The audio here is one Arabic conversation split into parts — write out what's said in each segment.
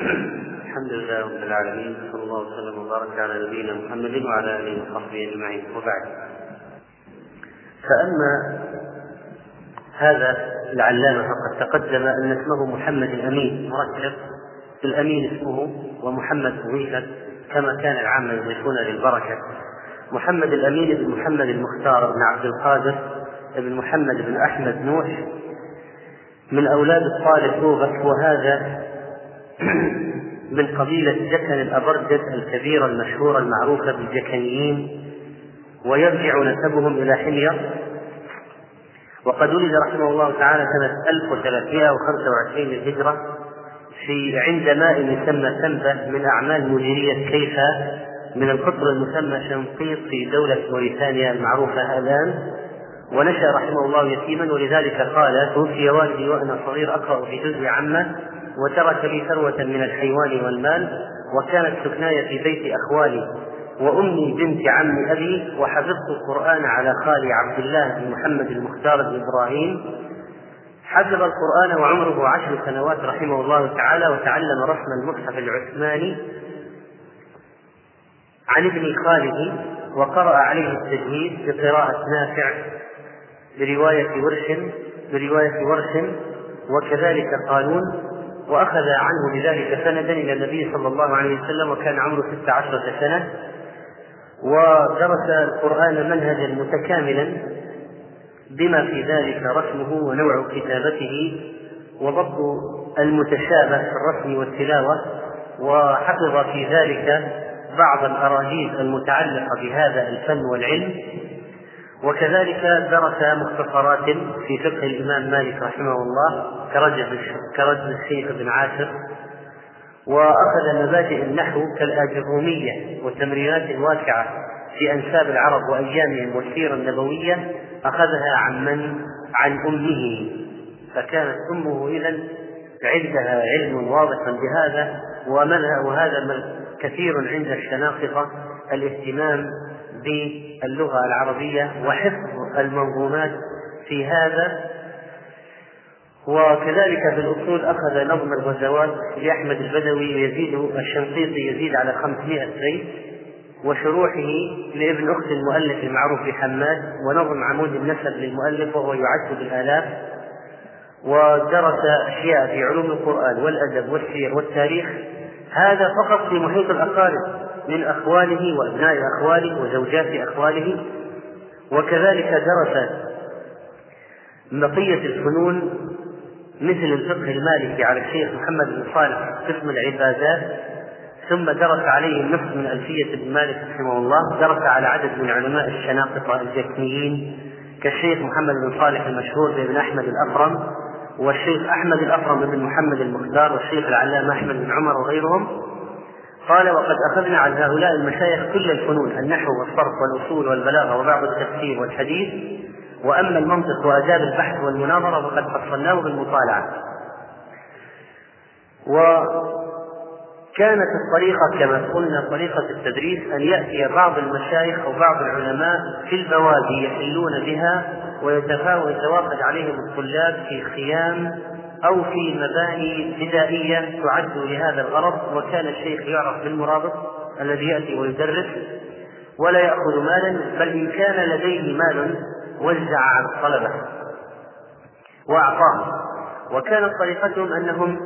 الحمد لله رب العالمين صلى الله وسلم وبارك على نبينا محمد وعلى آله وصحبه أجمعين. وبعد. فأما هذا العلامة فقد تقدم أن اسمه محمد الأمين مركب. الأمين اسمه ومحمد اضيفت كما كان العامة يضيفون للبركة. محمد الأمين بن محمد المختار بن عبد القادر بن محمد بن أحمد نوح. من أولاد روغس وهذا من قبيلة جكن الأبرجد الكبيرة المشهورة المعروفة بالجكنيين ويرجع نسبهم إلى حمير وقد ولد رحمه الله تعالى سنة 1325 للهجرة في عند ماء يسمى سنبة من أعمال مديرية كيفا من القطر المسمى شنقيط في دولة موريتانيا المعروفة الآن. ونشأ رحمه الله يتيما ولذلك قال توفي والدي وأنا صغير أقرأ في جزء عامة وترك لي ثروة من الحيوان والمال وكانت سكناي في بيت أخوالي وأمي بنت عم أبي وحفظت القرآن على خالي عبد الله بن محمد المختار بن إبراهيم. حفظ القرآن وعمره عشر سنوات رحمه الله تعالى وتعلم رسم المصحف العثماني عن ابن خاله وقرأ عليه التجهيز بقراءة نافع برواية ورش برواية ورش وكذلك قانون وأخذ عنه بذلك سندا إلى النبي صلى الله عليه وسلم وكان عمره ست عشرة سنة. ودرس القرآن منهجا متكاملا بما في ذلك رسمه ونوع كتابته وضبط المتشابه في الرسم والتلاوة. وحفظ في ذلك بعض الأراجيز المتعلقة بهذا الفن والعلم. وكذلك درس مختصرات في فقه الإمام مالك رحمه الله كرجل كرجل الشيخ بن عاشر وأخذ مبادئ النحو كالآجرومية والتمرينات الواسعة في أنساب العرب وأيامهم والسيرة النبوية أخذها عن من؟ عن أمه فكانت أمه إذا عندها علم واضح بهذا وهذا كثير عند الشناقطة الاهتمام باللغة العربية وحفظ المنظومات في هذا. وكذلك في الأصول أخذ نظم الغزوات لأحمد البدوي ويزيد الشنقيطي يزيد على 500 بيت وشروحه لابن أخت المؤلف المعروف بحماد ونظم عمود النسب للمؤلف وهو يعد بالآلاف. ودرس أشياء في علوم القرآن والأدب والسير والتاريخ. هذا فقط في محيط الأقارب. من أخواله وأبناء أخواله وزوجات أخواله وكذلك درس بقية الفنون مثل الفقه المالكي على الشيخ محمد بن صالح قسم العبادات ثم درس عليه النصف من ألفية ابن مالك رحمه الله درس على عدد من علماء الشناقطة الجكنيين كالشيخ محمد بن صالح المشهور بابن أحمد الأفرم والشيخ أحمد الأفرم بن محمد المختار والشيخ العلامة أحمد بن عمر وغيرهم. قال وقد أخذنا عن هؤلاء المشايخ كل الفنون النحو والصرف والأصول والبلاغة وبعض التفسير والحديث. وأما المنطق وآداب البحث والمناظرة فقد فصلناه بالمطالعة. وكانت الطريقة كما قلنا طريقة التدريس أن يأتي بعض المشايخ أو بعض العلماء في البوادي يحلون بها ويتوافد عليهم الطلاب في خيام أو في مباني بدائية تعد لهذا الغرض وكان الشيخ يعرف بالمرابط الذي يأتي ويدرس ولا يأخذ مالا بل إن كان لديه مال وزع على الطلبة وأعطاهم وكانت طريقتهم أنهم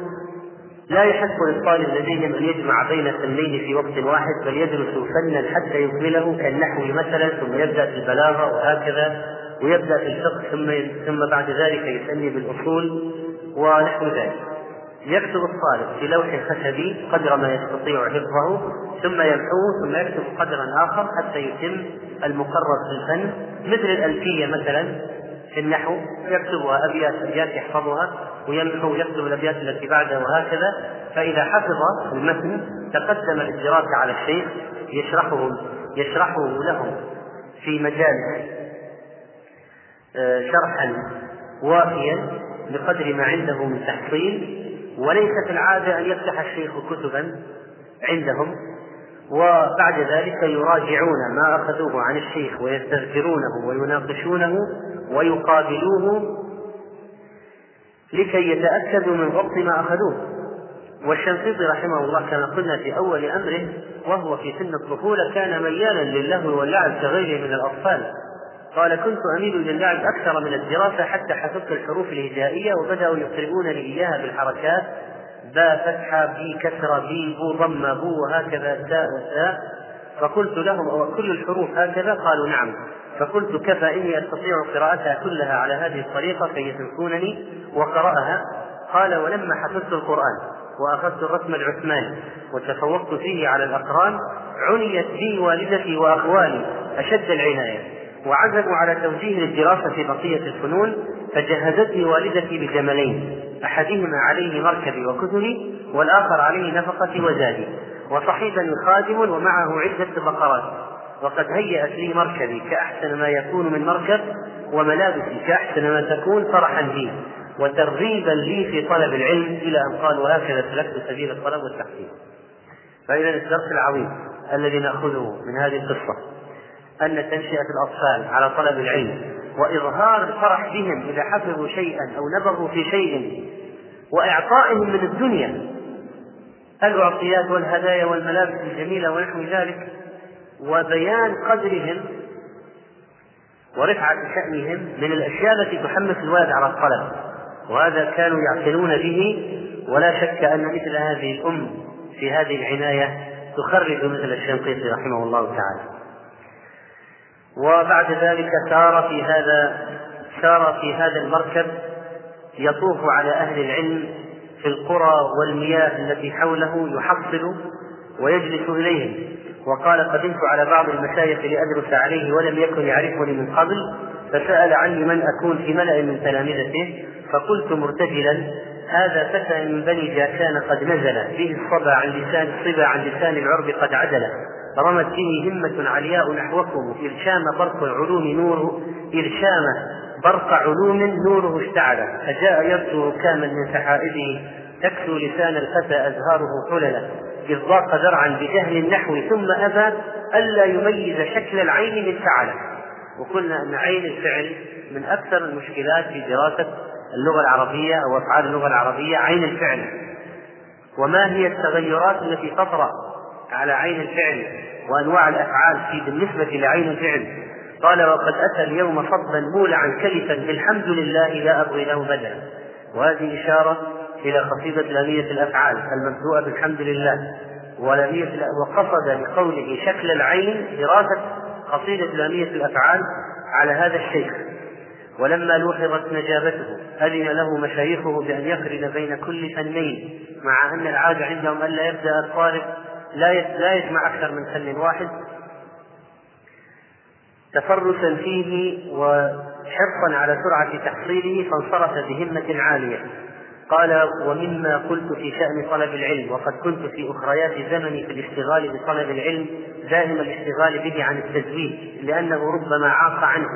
لا يحق للطالب لديهم أن يجمع بين فنين في وقت واحد بل يدرس فنا حتى يكمله كالنحو مثلا ثم يبدأ في البلاغة وهكذا ويبدأ في الفقه ثم ثم بعد ذلك يسمي بالأصول. ونحو ذلك. يكتب الطالب في لوح خشبي قدر ما يستطيع حفظه ثم يمحوه ثم يكتب قدرا آخر حتى يتم المقرر في الفن. مثل الألفية مثلا في النحو يكتبها أبيات أبيات يحفظها ويمحو يكتب الأبيات التي بعدها وهكذا. فإذا حفظ المتن تقدم للدراسة على الشيخ يشرحه يشرحه لهم في مجالس آه، شرحا وافيا. بقدر ما عنده من تحصيل وليست العادة أن يفتح الشيخ كتبا عندهم. وبعد ذلك يراجعون ما أخذوه عن الشيخ ويستذكرونه ويناقشونه ويقابلوه لكي يتأكدوا من ضبط ما أخذوه. والشنقيطي رحمه الله كما قلنا في أول أمره وهو في سن الطفولة كان ميالا للهو واللعب كغيره من الأطفال. قال كنت أميل إلى اللعب أكثر من الدراسة حتى حفظت الحروف الهجائية وبدأوا يقرئونني إياها بالحركات باء فتحة بي كسرة بي بو ضمة بو وهكذا تاء وتاء فقلت لهم كل الحروف هكذا؟ قالوا نعم. فقلت كفى إني أستطيع قراءتها كلها على هذه الطريقة فيتركونني وقرأها. قال ولما حفظت القرآن وأخذت الرسم العثماني وتفوقت فيه على الأقران عنيت بي والدتي وأخواني أشد العناية. وعزموا على توجيه الدراسة في بقية الفنون فجهزتني والدتي بجملين أحدهما عليه مركبي وكتبي والآخر عليه نفقتي وزادي. وصحيفني خادم ومعه عدة بقرات. وقد هيأت لي مركبي كأحسن ما يكون من مركب وملابسي كأحسن ما تكون فرحا بي. وترغيبا لي في طلب العلم إلى أن قال وهكذا سلكت سبيل الطلب والتحصيل. فإذا الدرس العظيم الذي نأخذه من هذه القصة. أن تنشئة الأطفال على طلب العلم وإظهار الفرح بهم إذا حفظوا شيئا أو نبغوا في شيء وإعطائهم من الدنيا. الأعطيات والهدايا والملابس الجميلة ونحو ذلك؟ وبيان قدرهم ورفعة شأنهم من الأشياء التي تحمس الولد على الطلب. وهذا كانوا يعتنون به. ولا شك أن مثل هذه الأم في هذه العناية تخرج مثل الشنقيطي رحمه الله تعالى. وبعد ذلك سار في هذا سار في هذا المركب يطوف على أهل العلم في القرى والمياه التي حوله يحصل ويجلس إليهم. وقال قدمت على بعض المشايخ لأدرس عليه ولم يكن يعرفني من قبل فسأل عني من أكون في ملأ من تلامذته فقلت مرتجلا هذا فتى من بني جاكان قد نزل فيه الصبا عن لسان الصبا عن لسان العرب قد عدل. رمت به همة علياء نحوكم إذ شام برق العلوم نوره إذ شام برق علوم نوره اشتعل. فجاء يرجو كاما من سحائبه تكسو لسان الفتى أزهاره حللا إذ ضاق ذرعا بجهل النحو ثم أبى ألا يميز شكل العين من فعله وقلنا أن عين الفعل من أكثر المشكلات في دراسة اللغة العربية أو أفعال اللغة العربية عين الفعل. وما هي التغيرات التي تطرأ؟ على عين الفعل وأنواع الأفعال في بالنسبة لعين الفعل قال وقد أتى اليوم فضلا مولعا كلفا بالحمد لله لا أبغي له بدلا. وهذه إشارة إلى قصيدة لامية الأفعال المبدوءة بالحمد لله. ولامية وقصد بقوله شكل العين دراسة قصيدة لامية الأفعال على هذا الشيخ. ولما لوحظت نجابته أذن له مشايخه بأن يقرن بين كل فنين مع أن العادة عندهم ألا يبدأ الطالب لا لا يجمع أكثر من فن واحد. تفرسا فيه وحرصا على سرعة تحصيله فانصرف بهمة عالية. قال ومما قلت في شأن طلب العلم وقد كنت في أخريات زمني في الاشتغال بطلب العلم دائم الاشتغال به عن التزويج لأنه ربما عاق عنه.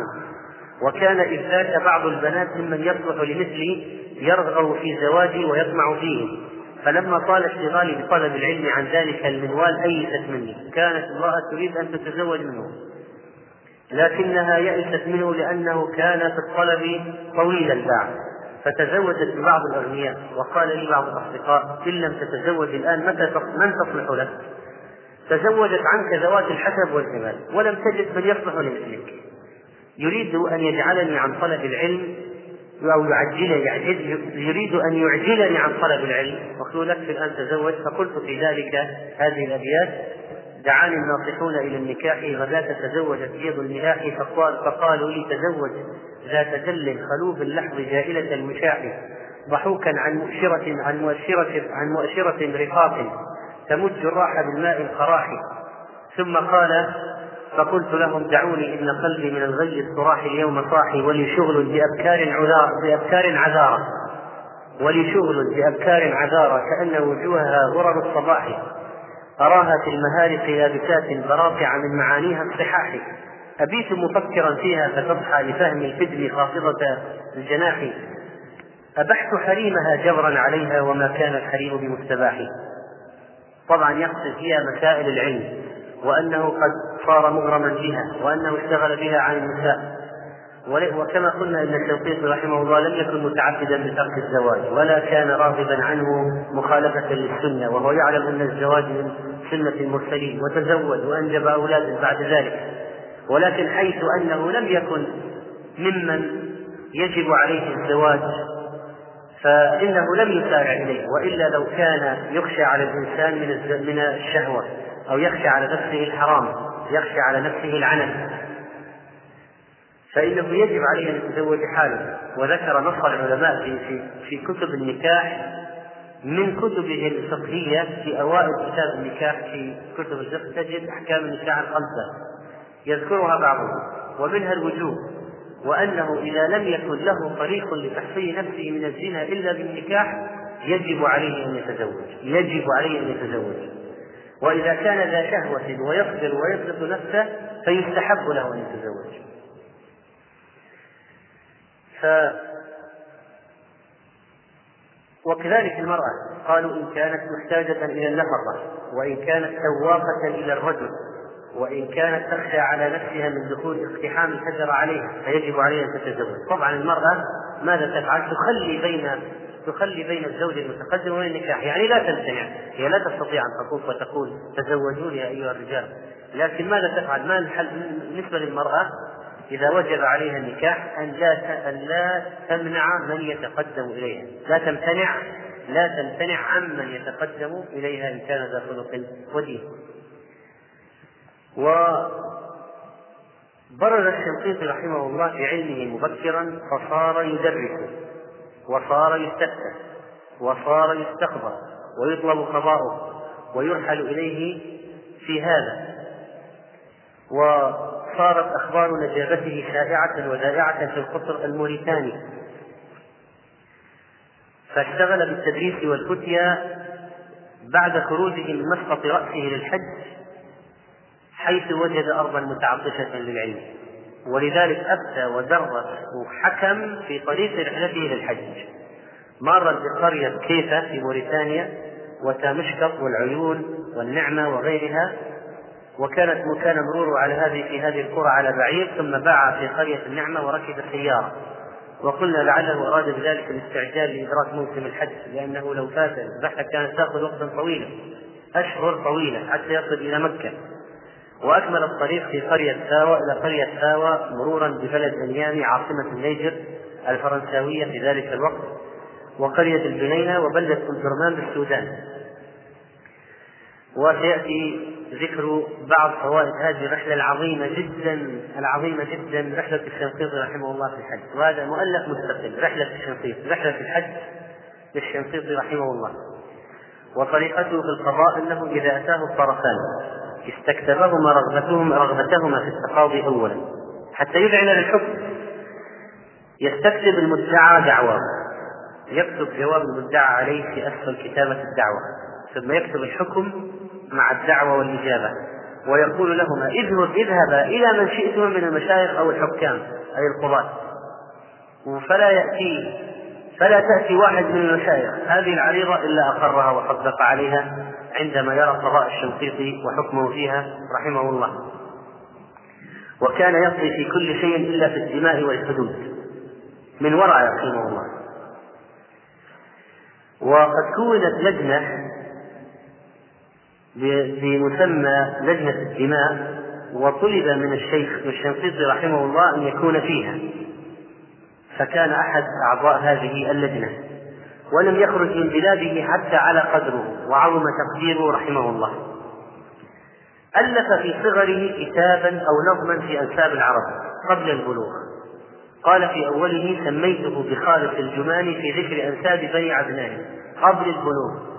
وكان إذ ذاك بعض البنات ممن يصلح لمثلي يرغب في زواجي ويطمع فيه. فلما طال اشتغالي بطلب العلم عن ذلك المنوال أيست مني. كانت امرأة تريد أن تتزوج منه. لكنها يئست منه لأنه كان في الطلب طويل الباع فتزوجت ببعض الأغنياء وقال لي بعض الأصدقاء إن لم تتزوج الآن متى من تصلح لك؟ تزوجت عنك ذوات الحسب والجمال ولم تجد من يصلح لمثلك. يريد أن يجعلني عن طلب العلم أو يعجلني يريد أن يعجلني عن طلب العلم. وقلت لك الآن تزوج. فقلت في ذلك هذه الأبيات دعاني الناصحون إلى النكاح غداة تزوجت يد الملاح فقال فقالوا لي تزوج ذات دل خلوب اللحظ جائلة المشاع ضحوكا عن مؤشرة عن مؤشرة عن مؤشرة رقاق تمج الراح بالماء القراح. ثم قال فقلت لهم دعوني إن قلبي من الغي الصراح اليوم صاحي ولي شغل بأبكار عذار بأبكار عذارة ولي شغل بأبكار عذارة كأن وجوهها غرر الصباح. أراها في المهارق لابسات براقع من معانيها الصحاح. أبيت مفكرا فيها فتضحى لفهم الفدل خافضة الجناح. أبحت حريمها جبرا عليها وما كان الحريم بمستباح. طبعا يقصد فيها مسائل العلم. وأنه قد صار مغرما بها وأنه اشتغل بها عن النساء. وكما قلنا إن الشنقيطي رحمه الله لم يكن متعبدا بترك الزواج ولا كان راغبا عنه مخالفة للسنة وهو يعلم أن الزواج من سنة المرسلين وتزوج وأنجب أولادا بعد ذلك. ولكن حيث أنه لم يكن ممن يجب عليه الزواج فإنه لم يسارع إليه وإلا لو كان يخشى على الإنسان من من الشهوة. أو يخشى على نفسه الحرام يخشى على نفسه العنف. فإنه يجب عليه أن يتزوج حاله. وذكر نص العلماء في في في كتب النكاح من كتبه الفقهية في أوائل كتاب النكاح في كتب الفقه تجد أحكام النكاح الخمسة. يذكرها بعضهم. ومنها الوجوب وأنه إذا لم يكن له طريق لتحصيل نفسه من الزنا إلا بالنكاح يجب عليه أن يتزوج. يجب عليه أن يتزوج. وإذا كان ذا شهوة ويصبر ويضبط نفسه فيستحب له أن يتزوج. ف وكذلك المرأة قالوا إن كانت محتاجة إلى النفقة وإن كانت سواقة إلى الرجل وإن كانت تخشى على نفسها من دخول اقتحام الحجر عليها فيجب عليها أن تتزوج. طبعا المرأة ماذا تفعل؟ تخلي بين تخلي بين الزوج المتقدم وبين النكاح. يعني لا تمتنع هي لا تستطيع أن تطوف وتقول تزوجوني يا أيها الرجال لكن ماذا تفعل؟ ما الحل بالنسبة للمرأة إذا وجب عليها النكاح أن لا أن لا تمنع من يتقدم إليها. لا تمتنع لا تمتنع عمن يتقدم إليها إن كان ذا خلق ودين. وبرز الشنقيطي رحمه الله بعلمه مبكرا فصار يدرس. وصار يستفتى وصار يستخبر ويطلب قضاؤه ويرحل إليه في هذا. وصارت أخبار نجابته شائعة وذائعة في القطر الموريتاني. فاشتغل بالتدريس والفتيا بعد خروجه من مسقط رأسه للحج حيث وجد أرضا متعطشة للعلم. ولذلك أفتى ودرس وحكم في طريق رحلته للحج مر بقرية كيفة في موريتانيا وتمشكط والعيون والنعمة وغيرها وكانت كان مروره على هذه في هذه القرى على بعير ثم باع في قرية النعمة وركب سيارة وقلنا لعله أراد بذلك الاستعجال لإدراك موسم الحج لأنه لو فات البحث كانت تأخذ وقتا طويلا أشهر طويلة حتى يصل إلى مكة. وأكمل الطريق في قرية ساوى إلى قرية ساوى مرورا ببلد اليامي عاصمة النيجر الفرنساوية في ذلك الوقت وقرية الجنينة وبلدة درمان بالسودان. وسيأتي ذكر بعض فوائد هذه الرحلة العظيمة جدا العظيمة جدا رحلة الشنقيطي رحمه الله في الحج. وهذا مؤلف مستقل رحلة الشنقيطي رحلة الحج للشنقيطي رحمه الله. وطريقته في القضاء أنه إذا أتاه الطرفان. استكتبهما رغبتهما رغبتهما في التقاضي أولا. حتى يذعن للحكم. يستكتب المدعى دعواه. يكتب جواب المدعى عليه في أسفل كتابة الدعوة. ثم يكتب الحكم مع الدعوة والإجابة. ويقول لهما اذهب اذهبا إلى من شئتما من المشايخ أو الحكام أي القضاة. فلا يأتي فلا تأتي واحد من المشايخ. هذه العريضة إلا أقرها وصدق عليها عندما يرى قضاء الشنقيطي وحكمه فيها رحمه الله. وكان يقضي في كل شيء إلا في الدماء والحدود. من ورع رحمه الله. وقد كونت لجنة بمسمى لجنة الدماء وطلب من الشيخ الشنقيطي رحمه الله أن يكون فيها. فكان أحد أعضاء هذه اللجنة ولم يخرج من بلاده حتى على قدره وعظم تقديره رحمه الله. ألف في صغره كتابا أو نظما في أنساب العرب قبل البلوغ. قال في أوله سميته بخالص الجماني في ذكر أنساب بني عدنان قبل البلوغ.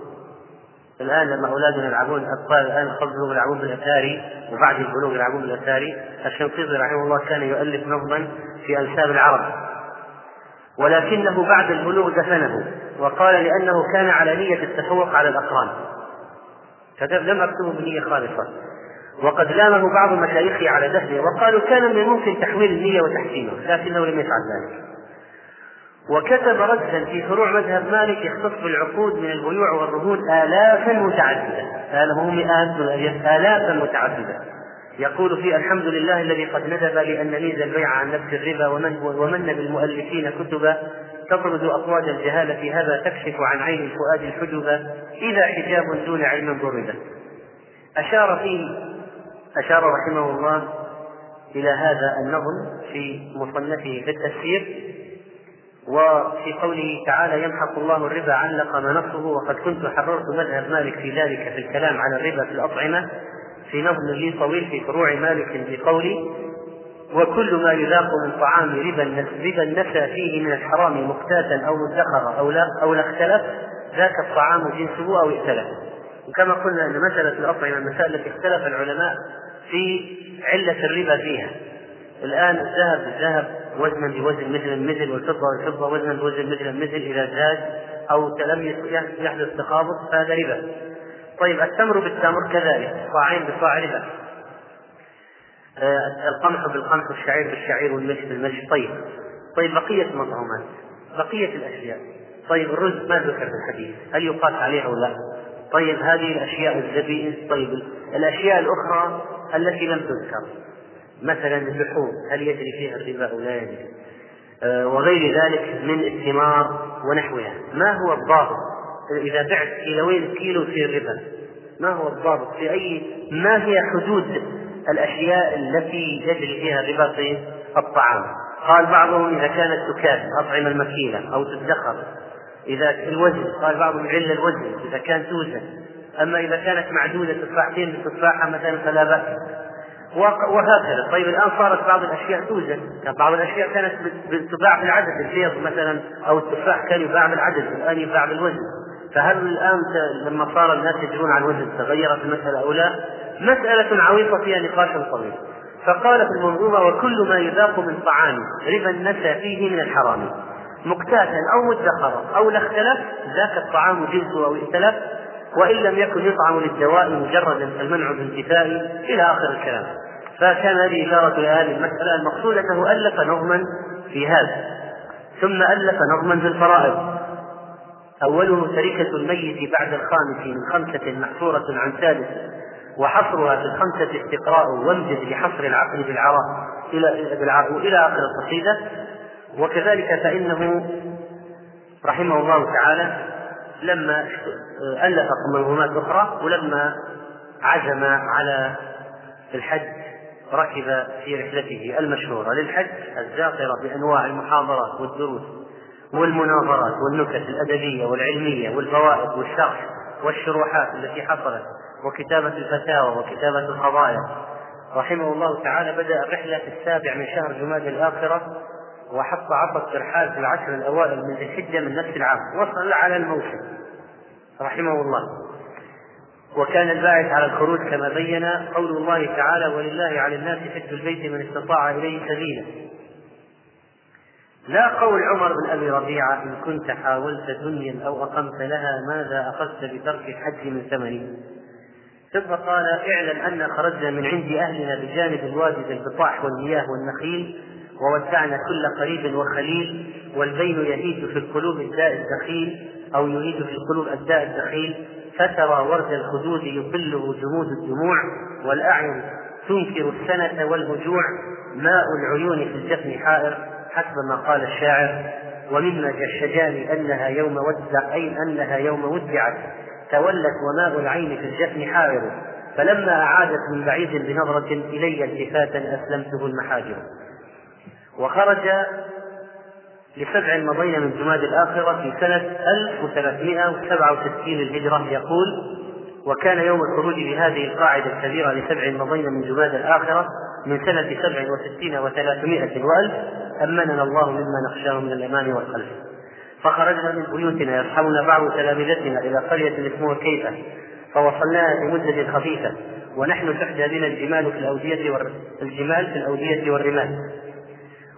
الآن لما أولادنا يلعبون أطفال الآن قبل البلوغ يلعبون بالأتاري وبعد البلوغ يلعبون بالأتاري الشنقيطي رحمه الله كان يؤلف نظما في أنساب العرب. ولكنه بعد البلوغ دفنه وقال لأنه كان على نية التفوق على الأقران. لم أكتبه بنية خالصة. وقد لامه بعض مشايخه على دفنه وقالوا كان من الممكن تحويل النية وتحسينه لكنه لم يفعل ذلك. وكتب ردا في فروع مذهب مالك يختص بالعقود من البيوع والرهون آلافا متعددة. آلاف مئات من الآلاف آلافا متعددة. يقول في الحمد لله الذي قد ندب لأن نيز البيع عن نفس الربا ومن, ومن بالمؤلفين كتبا تطرد أفواج الجهالة هذا تكشف عن عين الفؤاد الحجب إذا حجاب دون علم ضرب. أشار فيه أشار رحمه الله إلى هذا النظم في مصنفه في التفسير وفي قوله تعالى يمحق الله الربا علق منصه وقد كنت حررت مذهب مالك في ذلك في الكلام على الربا في الأطعمة في نظم لي طويل في فروع مالك بقولي وكل ما يذاق من طعام ربا ربا النسى فيه من الحرام مقتاتا أو مدخرا أو لا أو لا اختلف ذاك الطعام جنسه أو ائتلف وكما قلنا أن مسألة الاطعمه المسائل التي اختلف العلماء في علة الربا فيها. الآن الذهب الذهب وزنا بوزن مثل المثل والفضة والفضة وزنا بوزن مثل المثل إذا زاد أو لم يحدث تخابط فهذا ربا. طيب التمر بالتمر كذلك صاعين بصاع ربا. آه، القمح بالقمح والشعير بالشعير والملح بالملح. طيب طيب بقية المطعومات بقية الأشياء. طيب الرز ما ذكر في الحديث هل يقاس عليه أو لا؟ طيب هذه الأشياء الزبيب طيب الأشياء الأخرى التي لم تذكر. مثلا اللحوم هل يجري فيها الربا أو لا يجري؟ آه، وغير ذلك من الثمار ونحوها. ما هو الضابط؟ إذا بعت كيلوين كيلو في الربا؟ ما هو الضابط؟ في أي ما هي حدود الأشياء التي يجري فيها الربا في الطعام؟ قال بعضهم إذا كانت تكاد أطعمة المكيلة أو تدخر إذا الوزن قال بعضهم علة الوزن إذا كان توزن. أما إذا كانت معدودة تفاحتين بتفاحة مثلا فلا بأس. وهكذا. طيب الآن صارت بعض الأشياء توزن. بعض الأشياء كانت تباع بالعدد البيض مثلا أو التفاح كان يباع بالعدد الآن يباع بالوزن. فهل الآن لما صار الناس يجرون على الوزن تغيرت المسألة أو لا؟ مسألة عويصة فيها نقاش طويل. فقال في المنظومة وكل ما يذاق من طعام ربا النسى فيه من الحرام. مقتاتا أو مدخرا أو لا اختلف ذاك الطعام جنسه أو ائتلف وإن لم يكن يطعم للدواء مجردا فالمنع بالانتفاء إلى آخر الكلام. فكان هذه إشارة إلى هذه المسألة المقصود أنه ألف نظما في هذا ثم ألف نظما في الفرائض. أوله تركة الميت بعد الخامس من خمسة محصورة عن ثالث وحصرها في الخمسة استقراء وامجد لحصر العقل بالعراء إلى إلى آخر القصيدة. وكذلك فإنه رحمه الله تعالى لما ألف منظومات أخرى ولما عزم على الحج ركب في رحلته المشهورة للحج الزاخرة بأنواع المحاضرات والدروس والمناظرات والنكت الأدبية والعلمية والفوائد والشرح والشروحات التي حصلت وكتابة الفتاوى وكتابة القضايا. رحمه الله تعالى بدأ الرحلة في السابع من شهر جماد الآخرة وحط عطى الترحال في العشر الأوائل من الحجة من نفس العام. وصل على الموسم. رحمه الله. وكان الباعث على الخروج كما بين قول الله تعالى ولله على الناس حج البيت من استطاع إليه سبيلا. لا قول عمر بن أبي ربيعة إن كنت حاولت دنيا أو أقمت لها ماذا أخذت بترك الحج من ثمن ثم قال اعلم أن خرجنا من عند أهلنا بجانب الوادي ذي البطاح والمياه والنخيل وودعنا كل قريب وخليل والبين يهيج في القلوب الداء الدخيل أو يهيج في القلوب الداء الدخيل فترى ورد الخدود يقله جمود الدموع والأعين تنكر السنة والهجوع ماء العيون في الجفن حائر. حسب ما قال الشاعر ومما الشجان أنها يوم ودع أي أنها يوم ودعت تولت وماء العين في الجفن حائر فلما أعادت من بعيد بنظرة إلي التفاتا أسلمته المحاجر. وخرج لسبع مضين من جماد الآخرة في سنة 1367 للهجرة يقول وكان يوم الخروج بهذه القاعدة الكبيرة لسبع مضين من جماد الآخرة من سنة سبع وستين وثلاثمائة وألف أمننا الله مما نخشاه من الأمان والخلف. فخرجنا من بيوتنا يصحبنا بعض تلامذتنا إلى قرية اسمها كيفة فوصلناها بمدة خفيفة ونحن تحدى بنا الجمال في الأودية والجمال في الأودية والرمال.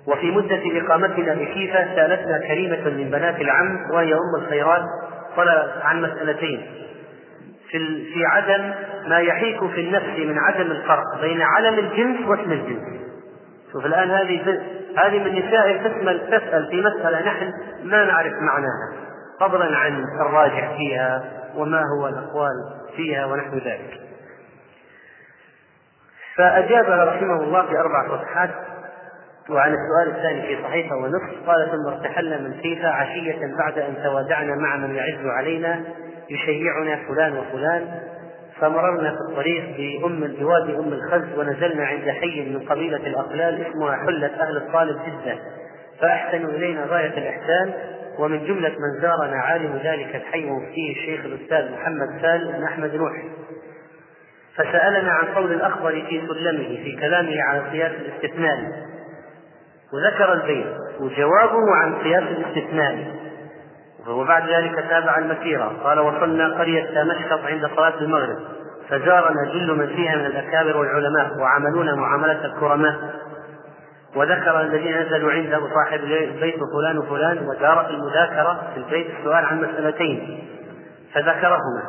وفي مدة إقامتنا بكيفة سالتنا كريمة من بنات العم وهي أم الخيرات قال عن مسألتين. في في عدم ما يحيك في النفس من عدم الفرق بين علم الجنس واسم الجنس. شوف الآن هذه هذه من نساء تسأل تسأل في مسألة نحن ما نعرف معناها. فضلا عن الراجح فيها وما هو الأقوال فيها ونحو ذلك. فأجابها رحمه الله في أربع صفحات وعن السؤال الثاني في صحيفة ونصف قال ثم ارتحلنا من فيفا عشية بعد أن توادعنا مع من يعز علينا يشيعنا فلان وفلان فمررنا في الطريق بأم بوادي أم الخز ونزلنا عند حي من قبيلة الأقلال اسمها حلة أهل الطالب جدا فأحسنوا إلينا غاية الإحسان ومن جملة من زارنا عالم ذلك الحي مفتيه الشيخ الأستاذ محمد سالم بن أحمد نوح فسألنا عن قول الأخضر في سلمه في كلامه على قياس الاستثناء. وذكر البيت وجوابه عن قياس الاستثناء. وبعد ذلك تابع المسيرة. قال وصلنا قرية دمشق عند صلاة المغرب. فزارنا جل من فيها من الأكابر والعلماء وعملونا معاملة الكرماء. وذكر الذين نزلوا عنده صاحب البيت فلان وفلان ودارت المذاكرة في البيت السؤال عن مسألتين. فذكرهما.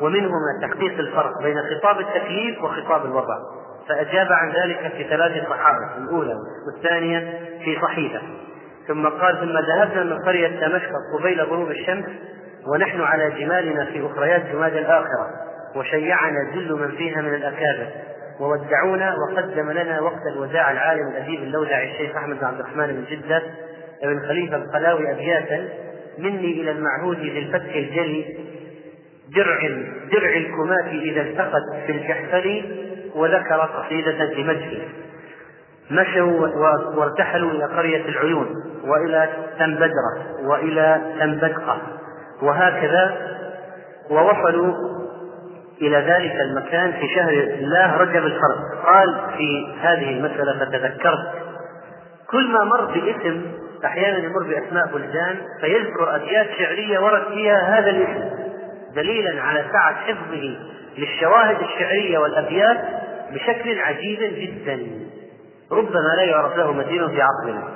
ومنهما تحقيق الفرق بين خطاب التكليف وخطاب الوضع. فأجاب عن ذلك في ثلاث صحائف الأولى والثانية في صحيفة. ثم قال ثم ذهبنا من قرية دمشق قبيل غروب الشمس ونحن على جمالنا في أخريات جماد الآخرة وشيعنا جل من فيها من الأكابر وودعونا وقدم لنا وقت الوداع العالم الأديب اللوذعي الشيخ أحمد بن عبد الرحمن بن جدة بن خليفة القلاوي أبياتا مني إلى المعهود للفتح الجلي درع درع الكماة إذا التقت في الجحفل وذكر قصيدة مجده مشوا وارتحلوا إلى قرية العيون وإلى تنبدرة وإلى تنبدقة. وهكذا ووصلوا إلى ذلك المكان في شهر الله رجب الفرد قال في هذه المسألة فتذكرت. كل ما مر باسم أحيانا يمر بأسماء بلدان فيذكر أبيات شعرية ورد فيها هذا الاسم دليلا على سعة حفظه للشواهد الشعرية والأبيات بشكل عجيب جدا. ربما لا يعرف له مثيل في عصرنا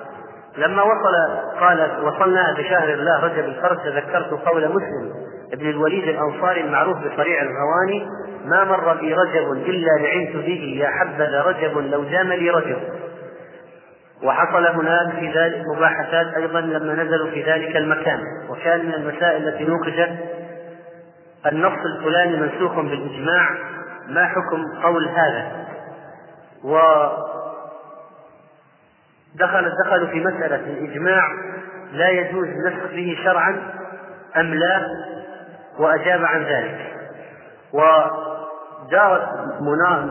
لما وصل قال وصلنا بشهر الله رجب الفرد تذكرت قول مسلم ابن الوليد الأنصاري المعروف بصريع الغواني ما مر بي رجب إلا لعنت به يا حبذا رجب لو دام لي رجب. وحصل هناك في ذلك مباحثات أيضا لما نزلوا في ذلك المكان. وكان من المسائل التي نوقشت النص الفلاني منسوخ بالإجماع ما حكم قول هذا؟ و دخل دخلوا في مسألة الإجماع لا يجوز النسخ به شرعا أم لا وأجاب عن ذلك ودارت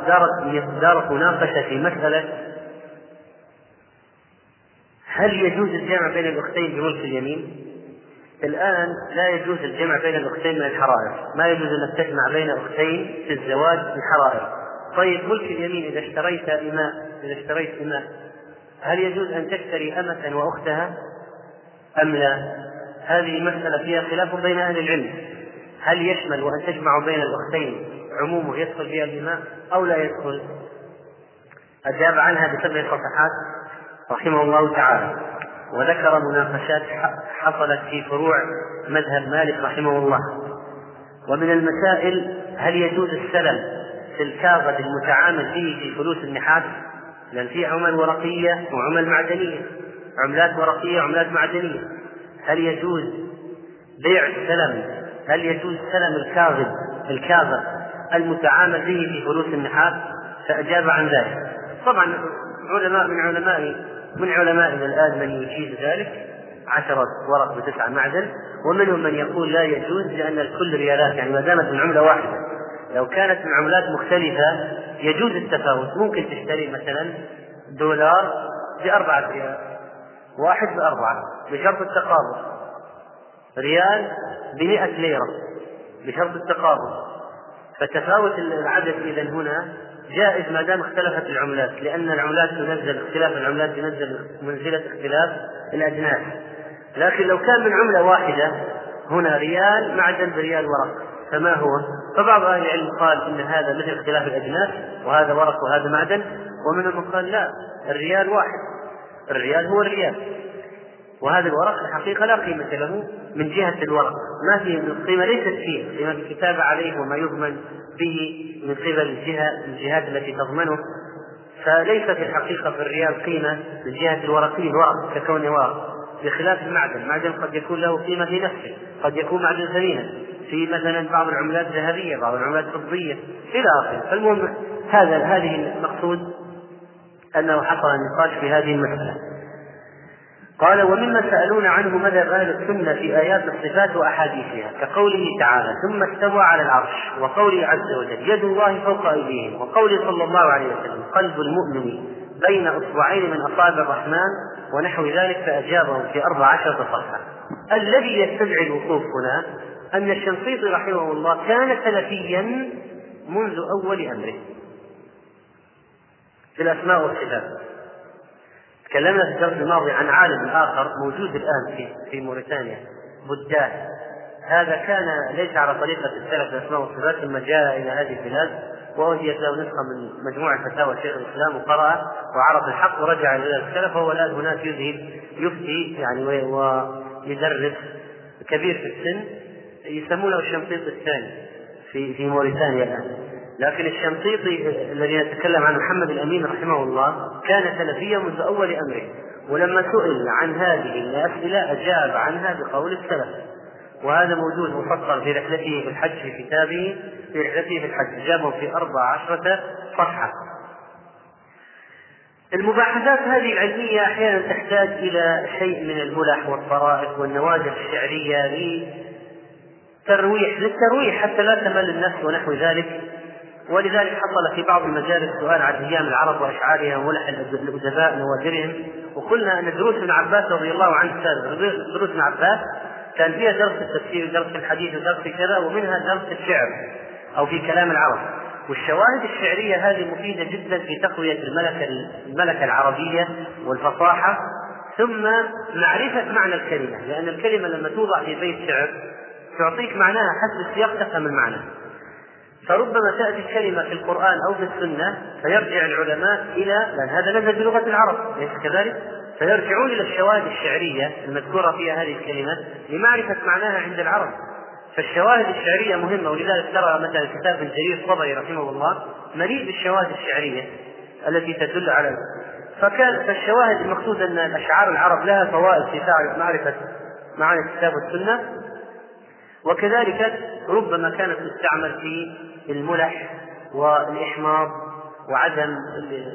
دارت دارت مناقشة في مسألة هل يجوز الجمع بين الأختين بملك اليمين؟ الآن لا يجوز الجمع بين الأختين من الحرائر، ما يجوز أن تجمع بين أختين في الزواج من حرائر. طيب ملك اليمين إذا اشتريت إماء إذا اشتريت إماء هل يجوز أن تشتري أمة وأختها؟ أم لا؟ هذه مسألة فيها خلاف بين أهل العلم. هل يشمل وأن تجمع بين الأختين عمومه يدخل فيها الإماء أو لا يدخل؟ أجاب عنها بسبع صفحات رحمه الله تعالى. وذكر مناقشات حصلت في فروع مذهب مالك رحمه الله. ومن المسائل هل يجوز السلم في الكاغد المتعامل به في فلوس النحاس؟ لأن في عمل ورقية وعمل معدنية. عملات ورقية وعملات معدنية. هل يجوز بيع السلم؟ هل يجوز سلم الكاغد الكاغد المتعامل به في فلوس النحاس؟ فأجاب عن ذلك. طبعا علماء من علماء من علمائنا الآن من يجيز ذلك. عشرة ورق بتسعة معدن. ومنهم من يقول لا يجوز لأن الكل ريالات. يعني ما دامت من عملة واحدة. لو كانت من عملات مختلفة يجوز التفاوت. ممكن تشتري مثلا دولار بأربعة ريال واحد بأربعة بشرط التقابض. ريال بمئة ليرة بشرط التقابض. فتفاوت العدد إذا هنا جائز ما دام اختلفت العملات لأن العملات تنزل اختلاف العملات تنزل منزلة اختلاف الأجناس لكن لو كان من عملة واحدة هنا ريال معدن بريال ورق. فما هو؟ فبعض أهل العلم قال إن هذا مثل اختلاف الأجناس وهذا ورق وهذا معدن ومنهم من قال لا الريال واحد الريال هو الريال. وهذا الورق الحقيقة لا قيمة له من جهة الورق ما في القيمة ليست فيه قيمة الكتابة عليه وما يضمن به من قبل الجهة الجهات التي تضمنه. فليس في الحقيقة في الريال قيمة من جهة الورقي الورق ككونه ورق بخلاف المعدن، المعدن قد يكون له قيمة في نفسه، قد يكون معدن ثمينا، في مثلا بعض العملات ذهبية بعض العملات فضية إلى آخره. فالمهم هذا هذه المقصود أنه حصل النقاش في هذه المسألة. قال ومما سألون عنه مذهب أهل السنة في آيات الصفات وأحاديثها؟ كقوله تعالى ثم استوى على العرش وقوله عز وجل يد الله فوق أيديهم وقوله صلى الله عليه وسلم قلب المؤمن بين إصبعين من أصابع الرحمن ونحو ذلك فأجابهم في أربع عشرة صفحة. الذي يستدعي الوقوف هنا أن الشنقيطي رحمه الله كان سلفيا منذ أول أمره. في الأسماء والصفات. تكلمنا في الدرس الماضي عن عالم آخر موجود الآن في في موريتانيا بوداه هذا كان ليس على طريقة السلف في الأسماء والصفات ثم جاء إلى هذه البلاد وأهديت له نسخة من مجموعة فتاوى شيخ الإسلام وقرأ وعرف الحق ورجع إلى السلف وهو الآن هناك يذهب يفتي يعني ويدرس كبير في السن. يسمونه الشنقيط الثاني في في موريتانيا الآن. لكن الشنقيطي الذي نتكلم عن محمد الأمين رحمه الله كان سلفيا منذ أول أمره. ولما سئل عن هذه الأسئلة أجاب عنها بقول السلف. وهذا موجود مفصل في رحلته في الحج في كتابه في رحلته في الحج. جابه في أربع عشرة صفحة. المباحثات هذه العلمية أحيانا تحتاج إلى شيء من الملح والطرائف والنوادر الشعرية للترويح للترويح حتى لا تمل النفس ونحو ذلك. ولذلك حصل في بعض المجالس سؤال عن أيام العرب وأشعارهم ولح الأدباء نوادرهم. وقلنا أن دروس ابن عباس رضي الله عنه دروس ابن عباس كان فيها درس التفسير ودرس الحديث ودرس كذا ومنها درس الشعر أو في كلام العرب. والشواهد الشعرية هذه مفيدة جدا في تقوية الملكة الملكة العربية والفصاحة. ثم معرفة معنى الكلمة لأن الكلمة لما توضع في بيت شعر تعطيك معناها حسب السياق تفهم المعنى. فربما تأتي الكلمة في القرآن أو في السنة فيرجع العلماء إلى لأن هذا نزل بلغة العرب أليس كذلك؟ فيرجعون إلى الشواهد الشعرية المذكورة فيها هذه الكلمة لمعرفة معناها عند العرب. فالشواهد الشعرية مهمة ولذلك ترى مثلا كتاب ابن جرير الطبري رحمه الله مليء بالشواهد الشعرية التي تدل على فكان فالشواهد المقصود أن أشعار العرب لها فوائد في معرفة معاني الكتاب والسنة. وكذلك ربما كانت تستعمل في الملح والإحماض وعدم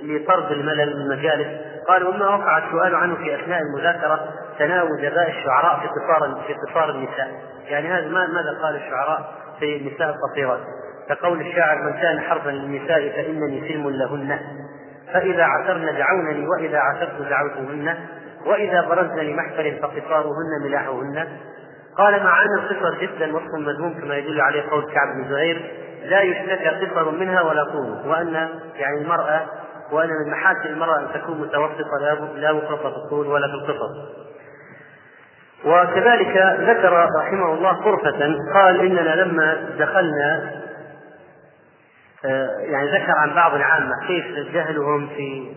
لطرد الملل من المجالس قال وما وقع السؤال عنه في أثناء المذاكرة تناول اداء الشعراء في قصار في قصار النساء؟ يعني هذا ماذا قال الشعراء في النساء القصيرات؟ كقول الشاعر من كان حربا للنساء فإنني سلم لهن. فإذا عثرن دعونني وإذا عثرت دعوتهن. وإذا برزن لمحفل فقصارهن ملاحهن. قال مع ان القصر جدا وصف مذموم كما يدل عليه قول كعب بن زهير لا يشتكى قصر منها ولا طول وأن يعني المرأة وأن من محاسن المرأة أن تكون متوسطة لا مفرطة في الطول ولا في القصر. وكذلك ذكر رحمه الله طرفة قال إننا لما دخلنا آه، يعني ذكر عن بعض العامة كيف جهلهم في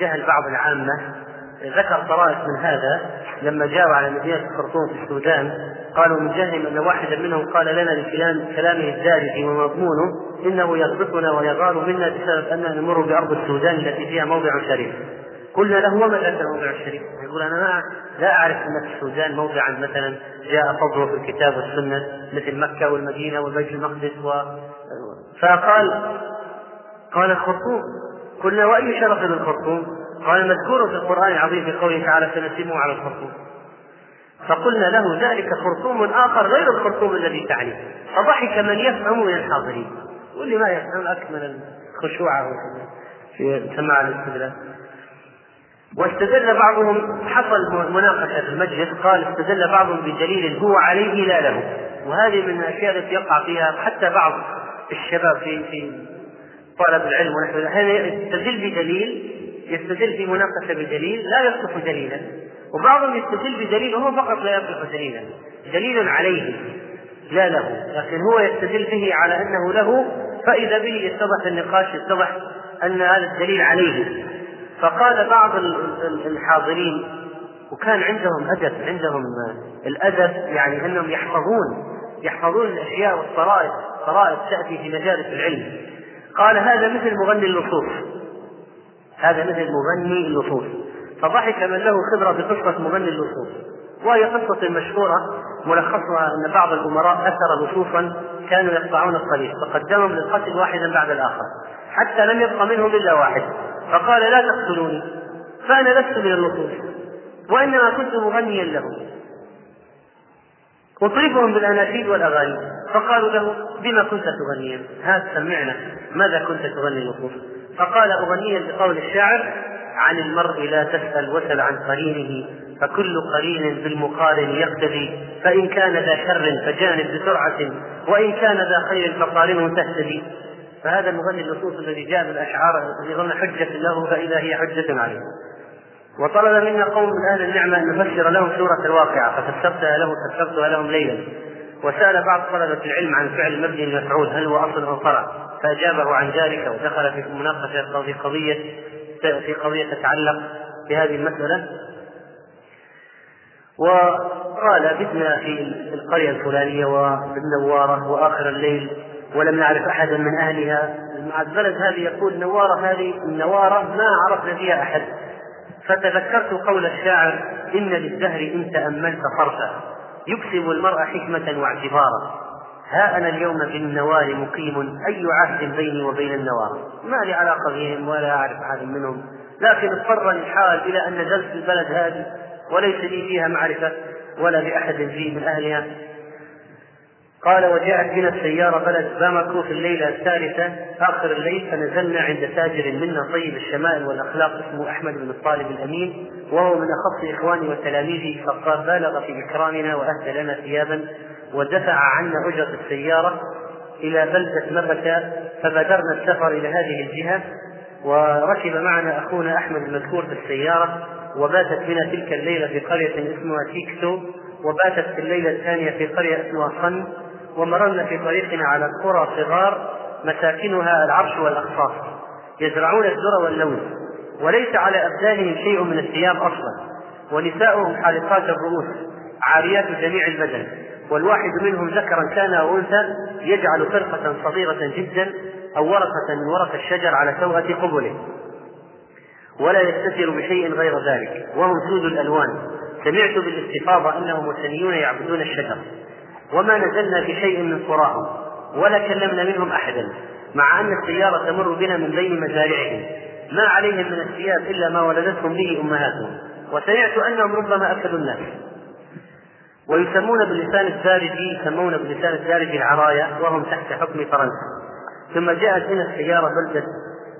جهل بعض العامة ذكر طرائف من هذا لما جاءوا على مدينة الخرطوم في السودان قالوا من جهلهم أن واحدا منهم قال لنا بكلام كلامه الدارج ومضمونه إنه يغبطنا ويغار منا بسبب أننا نمر بأرض السودان التي فيها موضع شريف قلنا له وما ذاك الموضع الشريف؟ يقول أنا ما لا أعرف أن في السودان موضعا مثلا جاء فضله في الكتاب والسنة مثل مكة والمدينة وبيت المقدس و فقال قال الخرطوم قلنا وأي شرف للخرطوم؟ قال مذكور في القرآن العظيم في قوله تعالى سنسمه على الخرطوم فقلنا له ذلك خرطوم آخر غير الخرطوم الذي تعنيه فضحك من يفهم من الحاضرين. واللي ما يفهم أكمل الخشوع في سماع الاستدلال. واستدل بعضهم حصل مناقشة في المجلس قال استدل بعضهم بدليل هو عليه لا له. وهذه من الأشياء التي يقع فيها حتى بعض الشباب في في طلب العلم ونحو ذلك. يستدل بدليل يستدل في مناقشة بدليل لا يصلح دليلا. وبعضهم يستدل بدليل وهو فقط لا يصلح دليلا. دليل عليه لا له لكن هو يستدل به على أنه له فإذا به يتضح النقاش يتضح أن هذا الدليل عليه. فقال بعض الحاضرين وكان عندهم أدب عندهم الأدب يعني أنهم يحفظون يحفظون الأشياء والطرائف طرائف تأتي في مجالس العلم. قال هذا مثل مغني اللصوص هذا مثل مغني اللصوص فضحك من له خبرة بقصة مغني اللصوص وهي قصة مشهورة ملخصها أن بعض الأمراء أثر لصوصا كانوا يقطعون الطريق فقدمهم للقتل واحدا بعد الآخر حتى لم يبق منهم إلا واحد. فقال لا تقتلوني فأنا لست من اللصوص وإنما كنت مغنيا له أطربهم بالأناشيد والأغاني فقالوا له بما كنت تغنيا؟ هات سمعنا ماذا كنت تغني اللصوص فقال أغنيا بقول الشاعر عن المرء لا تسأل وسل عن قرينه فكل قرين بالمقارن يقتدي. فإن كان ذا شر فجانب بسرعة وإن كان ذا خير فقارنه تهتدي. فهذا المغني النصوص الذي جاء بالأشعار الذي ظن حجة له فإذا هي حجة عليه. وطلب منا قوم من أهل النعمة أن نفسر لهم سورة الواقعة. ففسرتها له فسرتها لهم ليلا. وسأل بعض طلبة العلم عن فعل مبني المفعول هل هو أصل أو فرع؟ فأجابه عن ذلك ودخل في مناقشة في قضية في قضية تتعلق بهذه المسألة. وقال بتنا في القرية الفلانية وبالنوارة وآخر الليل ولم نعرف أحدا من أهلها. البلد هذه يقول نوارة هذه النوارة ما عرفنا فيها أحد. فتذكرت قول الشاعر إن للدهر إن تأملت صرفا. يكسب المرء حكمة واعتبارا. ها أنا اليوم بالنوار مقيم أي عهد بيني وبين النوار ما لي علاقة بهم ولا أعرف أحد منهم. لكن اضطر الحال إلى أن نزلت البلد هذه وليس لي فيها معرفة ولا بأحد فيه من أهلها. قال وجاءت بنا السيارة بلد بامكو في الليلة الثالثة آخر الليل. فنزلنا عند تاجر منا طيب الشمائل والأخلاق اسمه أحمد بن الطالب الأمين وهو من أخص إخواني وتلاميذي. فقال بالغ في إكرامنا وأهدى لنا ثيابا. ودفع عنا أجرة السيارة إلى بلدة مكة فبادرنا السفر إلى هذه الجهة وركب معنا أخونا أحمد المذكور في السيارة وباتت بنا تلك الليلة في قرية اسمها تيكتو وباتت في الليلة الثانية في قرية اسمها صن ومررنا في طريقنا على قرى صغار مساكنها العرش والأقصاص يزرعون الذر واللوز وليس على أبدانهم شيء من الثياب أصلا ونساؤهم حالقات الرؤوس عاريات جميع البدن. والواحد منهم ذكرا كان أو أنثى يجعل فرقة صغيرة جدا أو ورقة من ورق الشجر على توأة قبله. ولا يستتر بشيء غير ذلك وهم سود الألوان. سمعت بالاستفاضة أنهم وثنيون يعبدون الشجر. وما نزلنا في شيء من قراهم ولا كلمنا منهم أحدا مع أن السيارة تمر بنا من بين مزارعهم. ما عليهم من الثياب إلا ما ولدتهم به أمهاتهم. وسمعت أنهم ربما أكلوا الناس. ويسمون باللسان الدارجي يسمون باللسان الدارجي العرايا وهم تحت حكم فرنسا. ثم جاءت هنا السيارة بلدة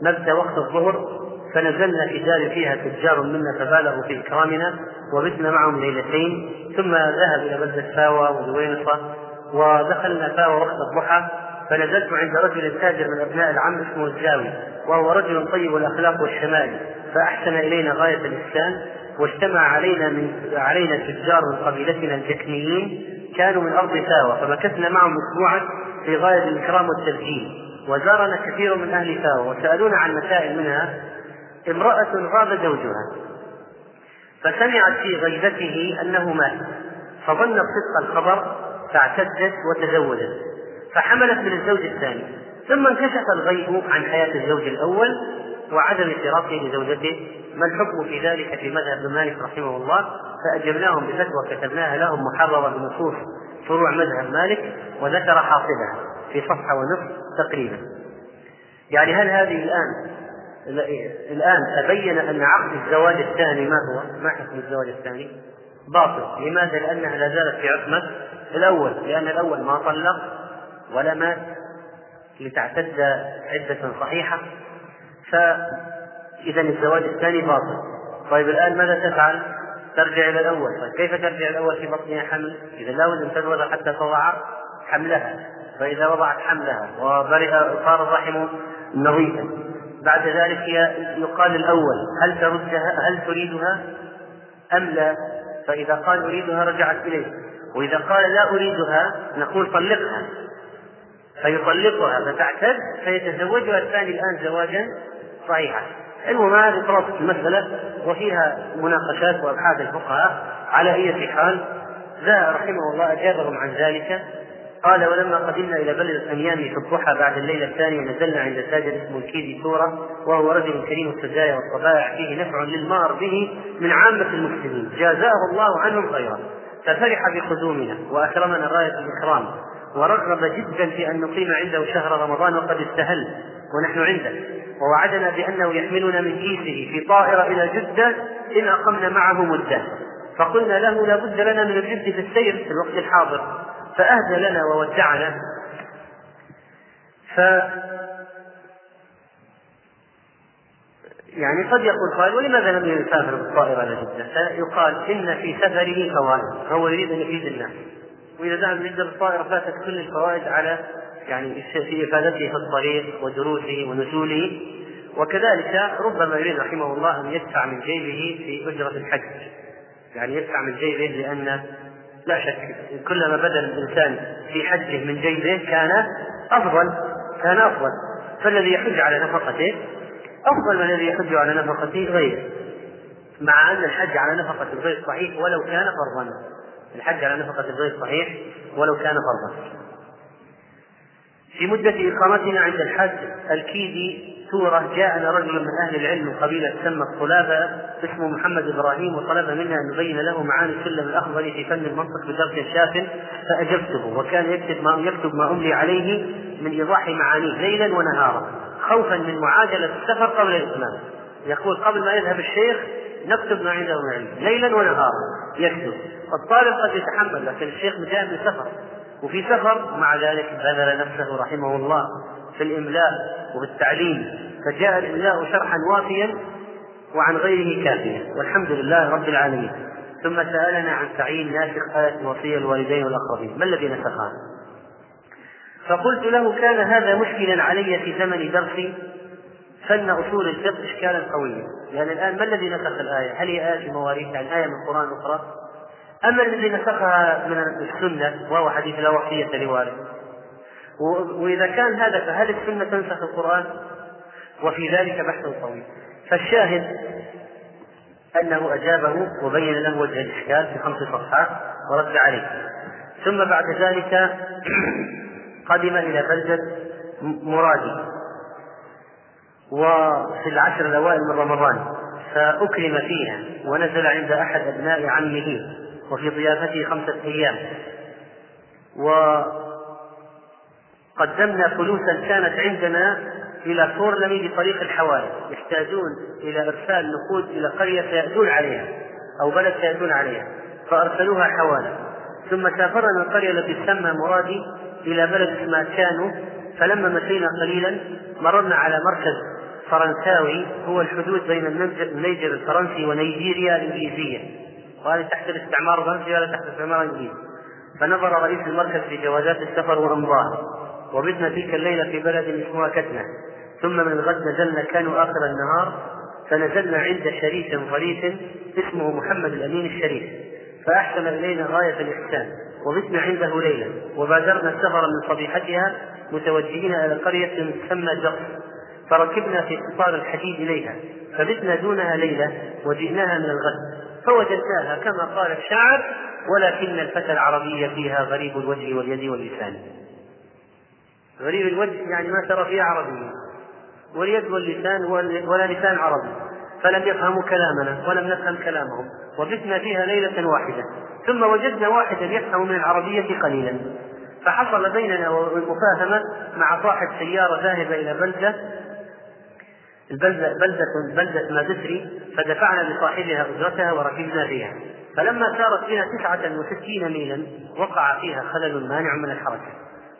مبدأ وقت الظهر فنزلنا في دار فيها تجار منا فبالغوا في إكرامنا وبتنا معهم ليلتين ثم ذهب إلى بلدة فاوى وزوينصة ودخلنا فاوى وقت الضحى فنزلت عند رجل تاجر من أبناء العم اسمه الزاوي وهو رجل طيب الأخلاق والشمائل فأحسن إلينا غاية الإحسان واجتمع علينا من علينا تجار من قبيلتنا الجكنيين كانوا من أرض فاوى فمكثنا معهم أسبوعا في غاية الإكرام والتبجيل وزارنا كثير من أهل فاوى وسألونا عن مسائل منها امرأة غاب زوجها فسمعت في غيبته أنه مات فظنت صدق الخبر فاعتدت وتزوجت فحملت من الزوج الثاني ثم انكشف الغيب عن حياة الزوج الأول وعدم فراقه لزوجته ما الحكم في ذلك في مذهب مالك رحمه الله فأجبناهم بفتوى كتبناها لهم محررة بنصوص فروع مذهب مالك وذكر حاصلها في صفحة ونصف تقريبا يعني هل هذه الآن الآن تبين أن عقد الزواج الثاني ما هو؟ ما حكم الزواج الثاني؟ باطل، لماذا؟ لأنها لا زالت في عصمة الأول، لأن الأول ما طلق ولا مات لتعتد عدة صحيحة فإذا الزواج الثاني باطل. طيب الآن ماذا تفعل؟ ترجع إلى الأول، طيب كيف ترجع الأول في بطنها حمل؟ إذا لا أن تزوج حتى تضع حملها، فإذا وضعت حملها وبرئ صار الرحم نظيفا بعد ذلك يقال الأول هل تردها هل تريدها أم لا فإذا قال أريدها رجعت إليه وإذا قال لا أريدها نقول طلقها فيطلقها فتعتد فيتزوجها الثاني الآن زواجا صحيحا. المهم هذه خلاصة المسألة وفيها مناقشات وأبحاث الفقهاء على أي حال. ذا رحمه الله أجابهم عن ذلك. قال ولما قدمنا إلى بلد انيامي في الضحى بعد الليلة الثانية نزلنا عند تاجر اسمه الكيدي سورة وهو رجل كريم السجايا والطبائع فيه نفع للمار به من عامة المسلمين. جازاه الله عنهم خيرا. ففرح بقدومنا وأكرمنا غاية الإكرام. ورغب جدا في أن نقيم عنده شهر رمضان وقد استهل ونحن عنده. ووعدنا بأنه يحملنا من كيسه في طائرة إلى جدة إن أقمنا معه مدة. فقلنا له لا بد لنا من الجد في السير في الوقت الحاضر. فأهدى لنا وودعنا. ف يعني قد يقول قائل ولماذا لم يسافر بالطائرة إلى جدة؟ فيقال إن في سفره فوائد. هو يريد أن يفيد الناس. وإذا ذهب جدة بالطائرة فاتت كل الفوائد على يعني في إفادته في الطريق ودروسه ونزوله. وكذلك ربما يريد رحمه الله أن يدفع من جيبه في أجرة الحج. يعني يدفع من جيبه لأن لا شك كلما بدا الإنسان في حجه من جيبه كان أفضل كان أفضل. فالذي يحج على نفقته أفضل من الذي يحج على نفقة غيره مع أن الحج على نفقة الغير صحيح ولو كان فرضا. الحج على نفقة الغير صحيح ولو كان فرضا. في مدة إقامتنا عند الحج الكيدي سورة جاءنا رجل من أهل العلم قبيلة تسمى الطلابة اسمه محمد إبراهيم وطلب منا أن نبين له معاني السلم الأخضر في فن المنطق بدرس شاف فأجبته وكان يكتب ما يكتب ما أملي عليه من إيضاح معانيه ليلا ونهارا خوفا من معاجلة السفر قبل الإتمام يقول قبل ما يذهب الشيخ نكتب ما عنده من علم ليلا ونهارا يكتب. الطالب قد يتحمل لكن الشيخ من سفر. وفي سفر مع ذلك بذل نفسه رحمه الله في الإملاء وبالتعليم فجاء الإملاء شرحا وافيا وعن غيره كافيا. والحمد لله رب العالمين. ثم سألنا عن تعيين ناسخ آية الوصية الوالدين والأقربين. ما الذي نسخها؟ فقلت له كان هذا مشكلا علي في زمن درسي فن أصول الفقه اشكالا قويا يعني الآن ما الذي نسخ الآية؟ هل هي آية المواريث يعني آية من القرآن أخرى؟ أما الذي نسخها من السنة وهو حديث لا وصيه لوارث وإذا كان هذا فهل السنة تنسخ القرآن؟ وفي ذلك بحث طويل فالشاهد أنه أجابه وبين له وجه الإشكال في خمس صفحات ورد عليه ثم بعد ذلك قدم إلى بلدة مرادي وفي العشر الأوائل من رمضان فأكرم فيها ونزل عند أحد أبناء عمه وفي ضيافته خمسة أيام. وقدمنا فلوسا كانت عندنا إلى فورلمي بطريق الحوالي يحتاجون إلى إرسال نقود إلى قرية سيأتون عليها أو بلد سيأتون عليها فأرسلوها حوالا ثم سافرنا القرية التي تسمى مرادي إلى بلد اسمها كانو فلما مشينا قليلا مررنا على مركز فرنساوي هو الحدود بين النيجر الفرنسي ونيجيريا الإنجليزية وهذه تحت الاستعمار الفرنسي ولا تحت الاستعمار الإنجليزي. فنظر رئيس المركز في جوازات السفر وأمضاها وبتنا تلك الليلة في بلد اسمها كتنة. ثم من الغد نزلنا كانوا آخر النهار فنزلنا عند شريف ظريف اسمه محمد الأمين الشريف. فأحسن إلينا غاية الإحسان وبتنا عنده ليلة وبادرنا السفر من صبيحتها متوجهين إلى قرية تسمى جقس فركبنا في قطار الحديد إليها فبتنا دونها ليلة وجئناها من الغد فوجدناها كما قال الشاعر ولكن الفتى العربي فيها غريب الوجه واليد واللسان. غريب الوجه يعني ما ترى فيها عربية واليد واللسان ولا لسان عربي فلم يفهموا كلامنا ولم نفهم كلامهم وبتنا فيها ليلة واحدة ثم وجدنا واحدا يفهم من العربية قليلا فحصل بيننا والمفاهمة مع صاحب سيارة ذاهبة إلى بلدة البلدة بلدة بلدة مادسري فدفعنا لصاحبها أجرتها وركبنا فيها. فلما سارت بنا تسعة وستين ميلا وقع فيها خلل مانع من الحركة.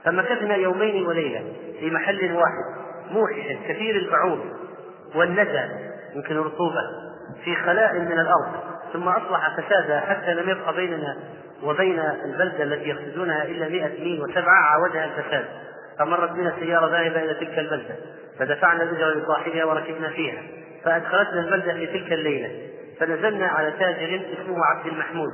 فمكثنا يومين وليلة في محل واحد موحش كثير البعوض والندى يمكن رطوبة في خلاء من الأرض. ثم أصبح فسادا حتى لم يبق بيننا وبين البلدة التي يقصدونها إلا مئة ميل وسبعة عاودها الفساد. فمرت بنا سيارة ذاهبة إلى تلك البلدة. فدفعنا الأجرة لصاحبها وركبنا فيها فأدخلتنا البلدة في تلك الليلة فنزلنا على تاجر اسمه عبد المحمود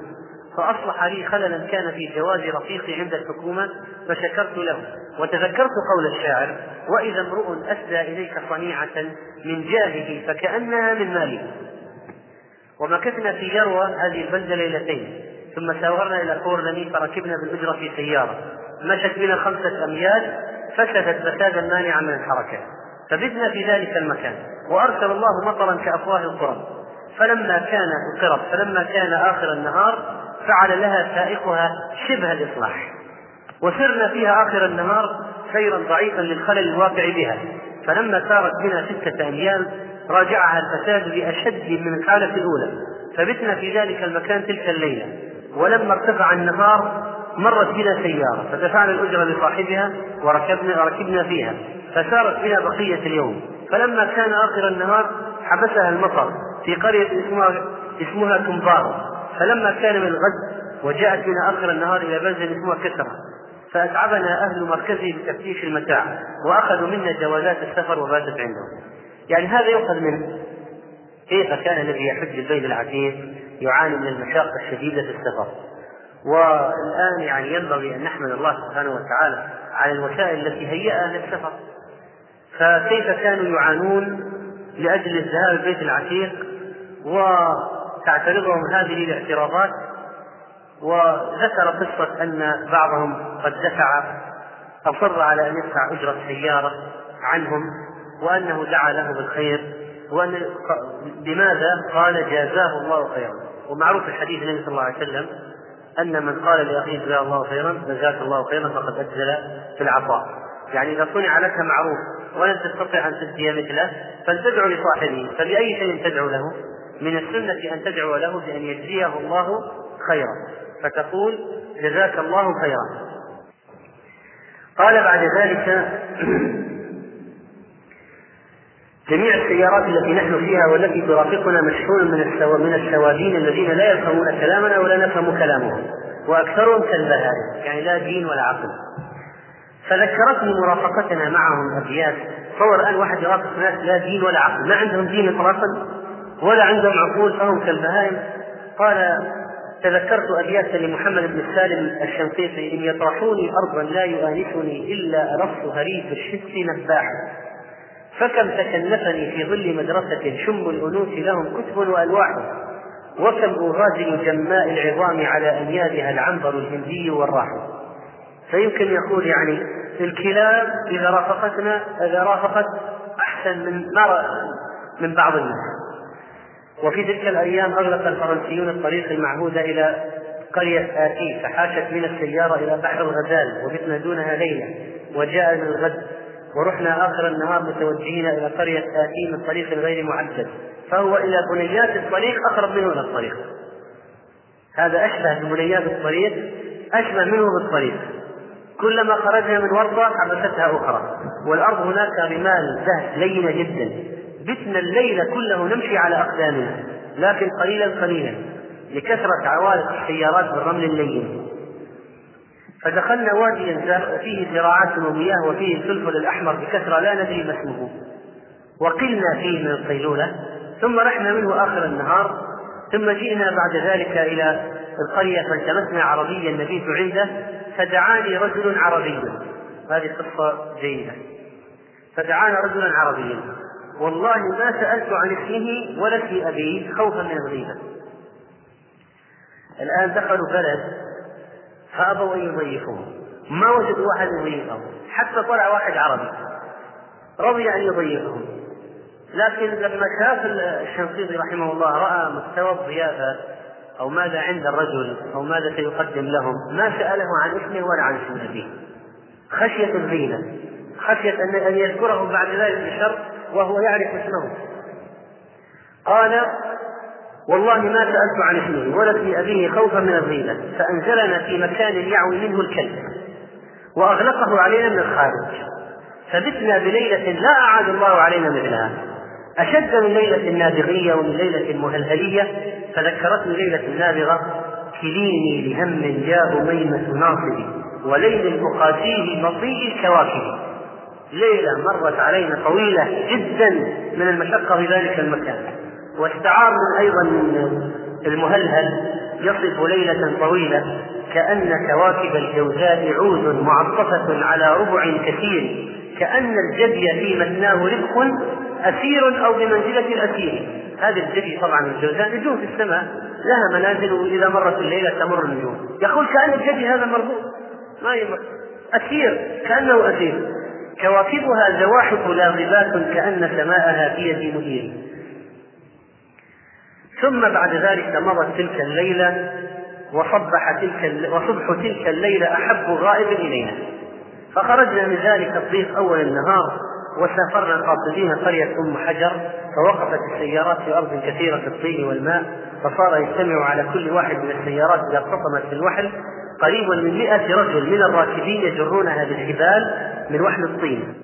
فأصلح لي خللا كان في جواز رفيقي عند الحكومة فشكرت له وتذكرت قول الشاعر وإذا امرؤ أسدى إليك صنيعة من جاهه فكأنها من ماله. ومكثنا في يروى هذه البلدة ليلتين ثم سافرنا إلى كورلمي فركبنا بالأجرة في سيارة. مشت بنا خمسة أميال فسدت فسادا مانعا من الحركة. فبتنا في ذلك المكان وأرسل الله مطرا كأفواه القرب فلما كان القرب فلما كان آخر النهار فعل لها سائقها شبه الإصلاح. وسرنا فيها آخر النهار سيرا ضعيفا للخلل الواقع بها. فلما سارت بنا ستة أيام راجعها الفساد بأشد من الحالة الأولى. فبتنا في ذلك المكان تلك الليلة. ولما ارتفع النهار مرت بنا سيارة فدفعنا الأجرة لصاحبها وركبنا وركبنا فيها. فسارت بنا بقية اليوم. فلما كان آخر النهار حبسها المطر في قرية اسمها اسمها كمبار فلما كان من الغد وجاءت بنا آخر النهار إلى بلدة اسمها كسرة فأتعبنا أهل مركزه بتفتيش المتاع وأخذوا منا جوازات السفر وباتت عندهم. يعني هذا يؤخذ منه كيف كان الذي يحج البيت العتيق يعاني من المشاق الشديدة في السفر. والآن يعني ينبغي أن نحمد الله سبحانه وتعالى على الوسائل التي هيأها للسفر. فكيف كانوا يعانون لأجل الذهاب البيت العتيق وتعترضهم هذه الاعتراضات وذكر قصة أن بعضهم قد دفع أصر على أن يدفع أجرة سيارة عنهم وأنه دعا له بالخير وأن لماذا؟ قال جازاه الله خيرا ومعروف الحديث النبي صلى الله عليه وسلم أن من قال لأخيه جزاه الله خيرا جزاك الله خيرا فقد أجزل في العطاء يعني إذا صنع لك معروف ولن تستطيع أن تجزي مثله فلتدعو لصاحبه. فبأي شيء تدعو له؟ من السنة أن تدعو له بأن يجزيه الله خيرا. فتقول جزاك الله خيرا. قال بعد ذلك جميع السيارات التي نحن فيها والتي ترافقنا مشحون من السو... من السوادين الذين لا يفهمون كلامنا ولا نفهم كلامهم. وأكثرهم كالبهائم يعني لا دين ولا عقل. فذكرتني مرافقتنا معهم أبيات. تصور الآن واحد يرافق ناس لا دين ولا عقل. ما عندهم دين اطلاقا ولا عندهم عقول فهم كالبهائم. قال تذكرت أبياتا لمحمد بن سالم الشنقيطي إن يطرحوني أرضا لا يؤانسني إلا أرص هريف الشس نباحا. فكم تكلفني في ظل مدرسة شم الأنوث لهم كتب وألواح. وكم أغازل جماء العظام على أنيابها العنبر الهندي والراح فيمكن يقول يعني الكلاب إذا رافقتنا إذا رافقت أحسن من ما من بعض الناس. وفي تلك الأيام أغلق الفرنسيون الطريق المعهودة إلى قرية آتي فحاشت من السيارة إلى بحر الغزال وبتنا دونها ليلة وجاء من الغد ورحنا آخر النهار متوجهين إلى قرية آتي من طريق غير معدل فهو إلى بنيات الطريق أقرب منه إلى الطريق. هذا أشبه ببنيات الطريق أشبه منه بالطريق. كلما خرجنا من ورطة حبستها أخرى. والأرض هناك رمال زهد لينة جدا. بتنا الليل كله نمشي على أقدامنا. لكن قليلا قليلا. لكثرة عوالق السيارات بالرمل اللين. فدخلنا واديا فيه زراعات ومياه وفيه الفلفل الأحمر بكثرة لا ندري ما اسمه. وقلنا فيه من القيلولة ثم رحنا منه آخر النهار ثم جئنا بعد ذلك إلى القرية فالتمسنا عربيا نبيت عنده فدعاني رجل عربي. هذه قصة جيدة. فدعانا رجلا عربيا. والله ما سألت عن اسمه ولا اسم أبيه خوفا من الغيبة. الآن دخلوا بلد فأبوا أن يضيفوه. ما وجدوا واحد يضيفهم حتى طلع واحد عربي. رضي أن يضيفهم لكن لما شاف الشنقيطي رحمه الله رأى مستوى الضيافة أو ماذا عند الرجل أو ماذا سيقدم لهم؟ ما سأله عن اسمه ولا عن اسم أبيه خشية الغيبة. خشية أن يذكره بعد ذلك بشر وهو يعرف اسمه قال والله ما سألت عن اسمه ولا اسم أبيه خوفا من الغيبة. فأنزلنا في مكان يعوي منه الكلب. وأغلقه علينا من الخارج. فبتنا بليلة لا أعاد الله علينا مثلها. أشد من ليلة النابغية ومن ليلة المهلهلية. فذكرتني ليلة النابغة كليني لهم جاء ميمة ناصري وليل المقاتيه بطيء الكواكب. ليلة مرت علينا طويلة جدا من المشقة في ذلك المكان. واستعار من أيضا المهلهل يصف ليلة طويلة كأن كواكب الجوزاء عود معطفة على ربع كثير كأن الجدي في متناه ربح أسير أو بمنزلة الأسير. هذه الجدي طبعا الجوزاء نجوم في السماء لها منازل إذا مرت الليلة تمر النجوم. يقول كأن الجدي هذا مربوط ما يمر أسير كأنه أسير. كواكبها زواحف لاغبات كأن سماءها في يد مدير ثم بعد ذلك مضت تلك الليلة وصبح تلك وصبح تلك الليلة أحب غائب إلينا. فخرجنا من ذلك الضيق أول النهار. وسافرنا قاصدين قرية أم حجر فوقفت السيارات في أرض كثيرة الطين والماء فصار يجتمع على كل واحد من السيارات إذا اقتطمت في الوحل. قريب من مئة رجل من الراكبين يجرونها بالحبال من وحل الطين.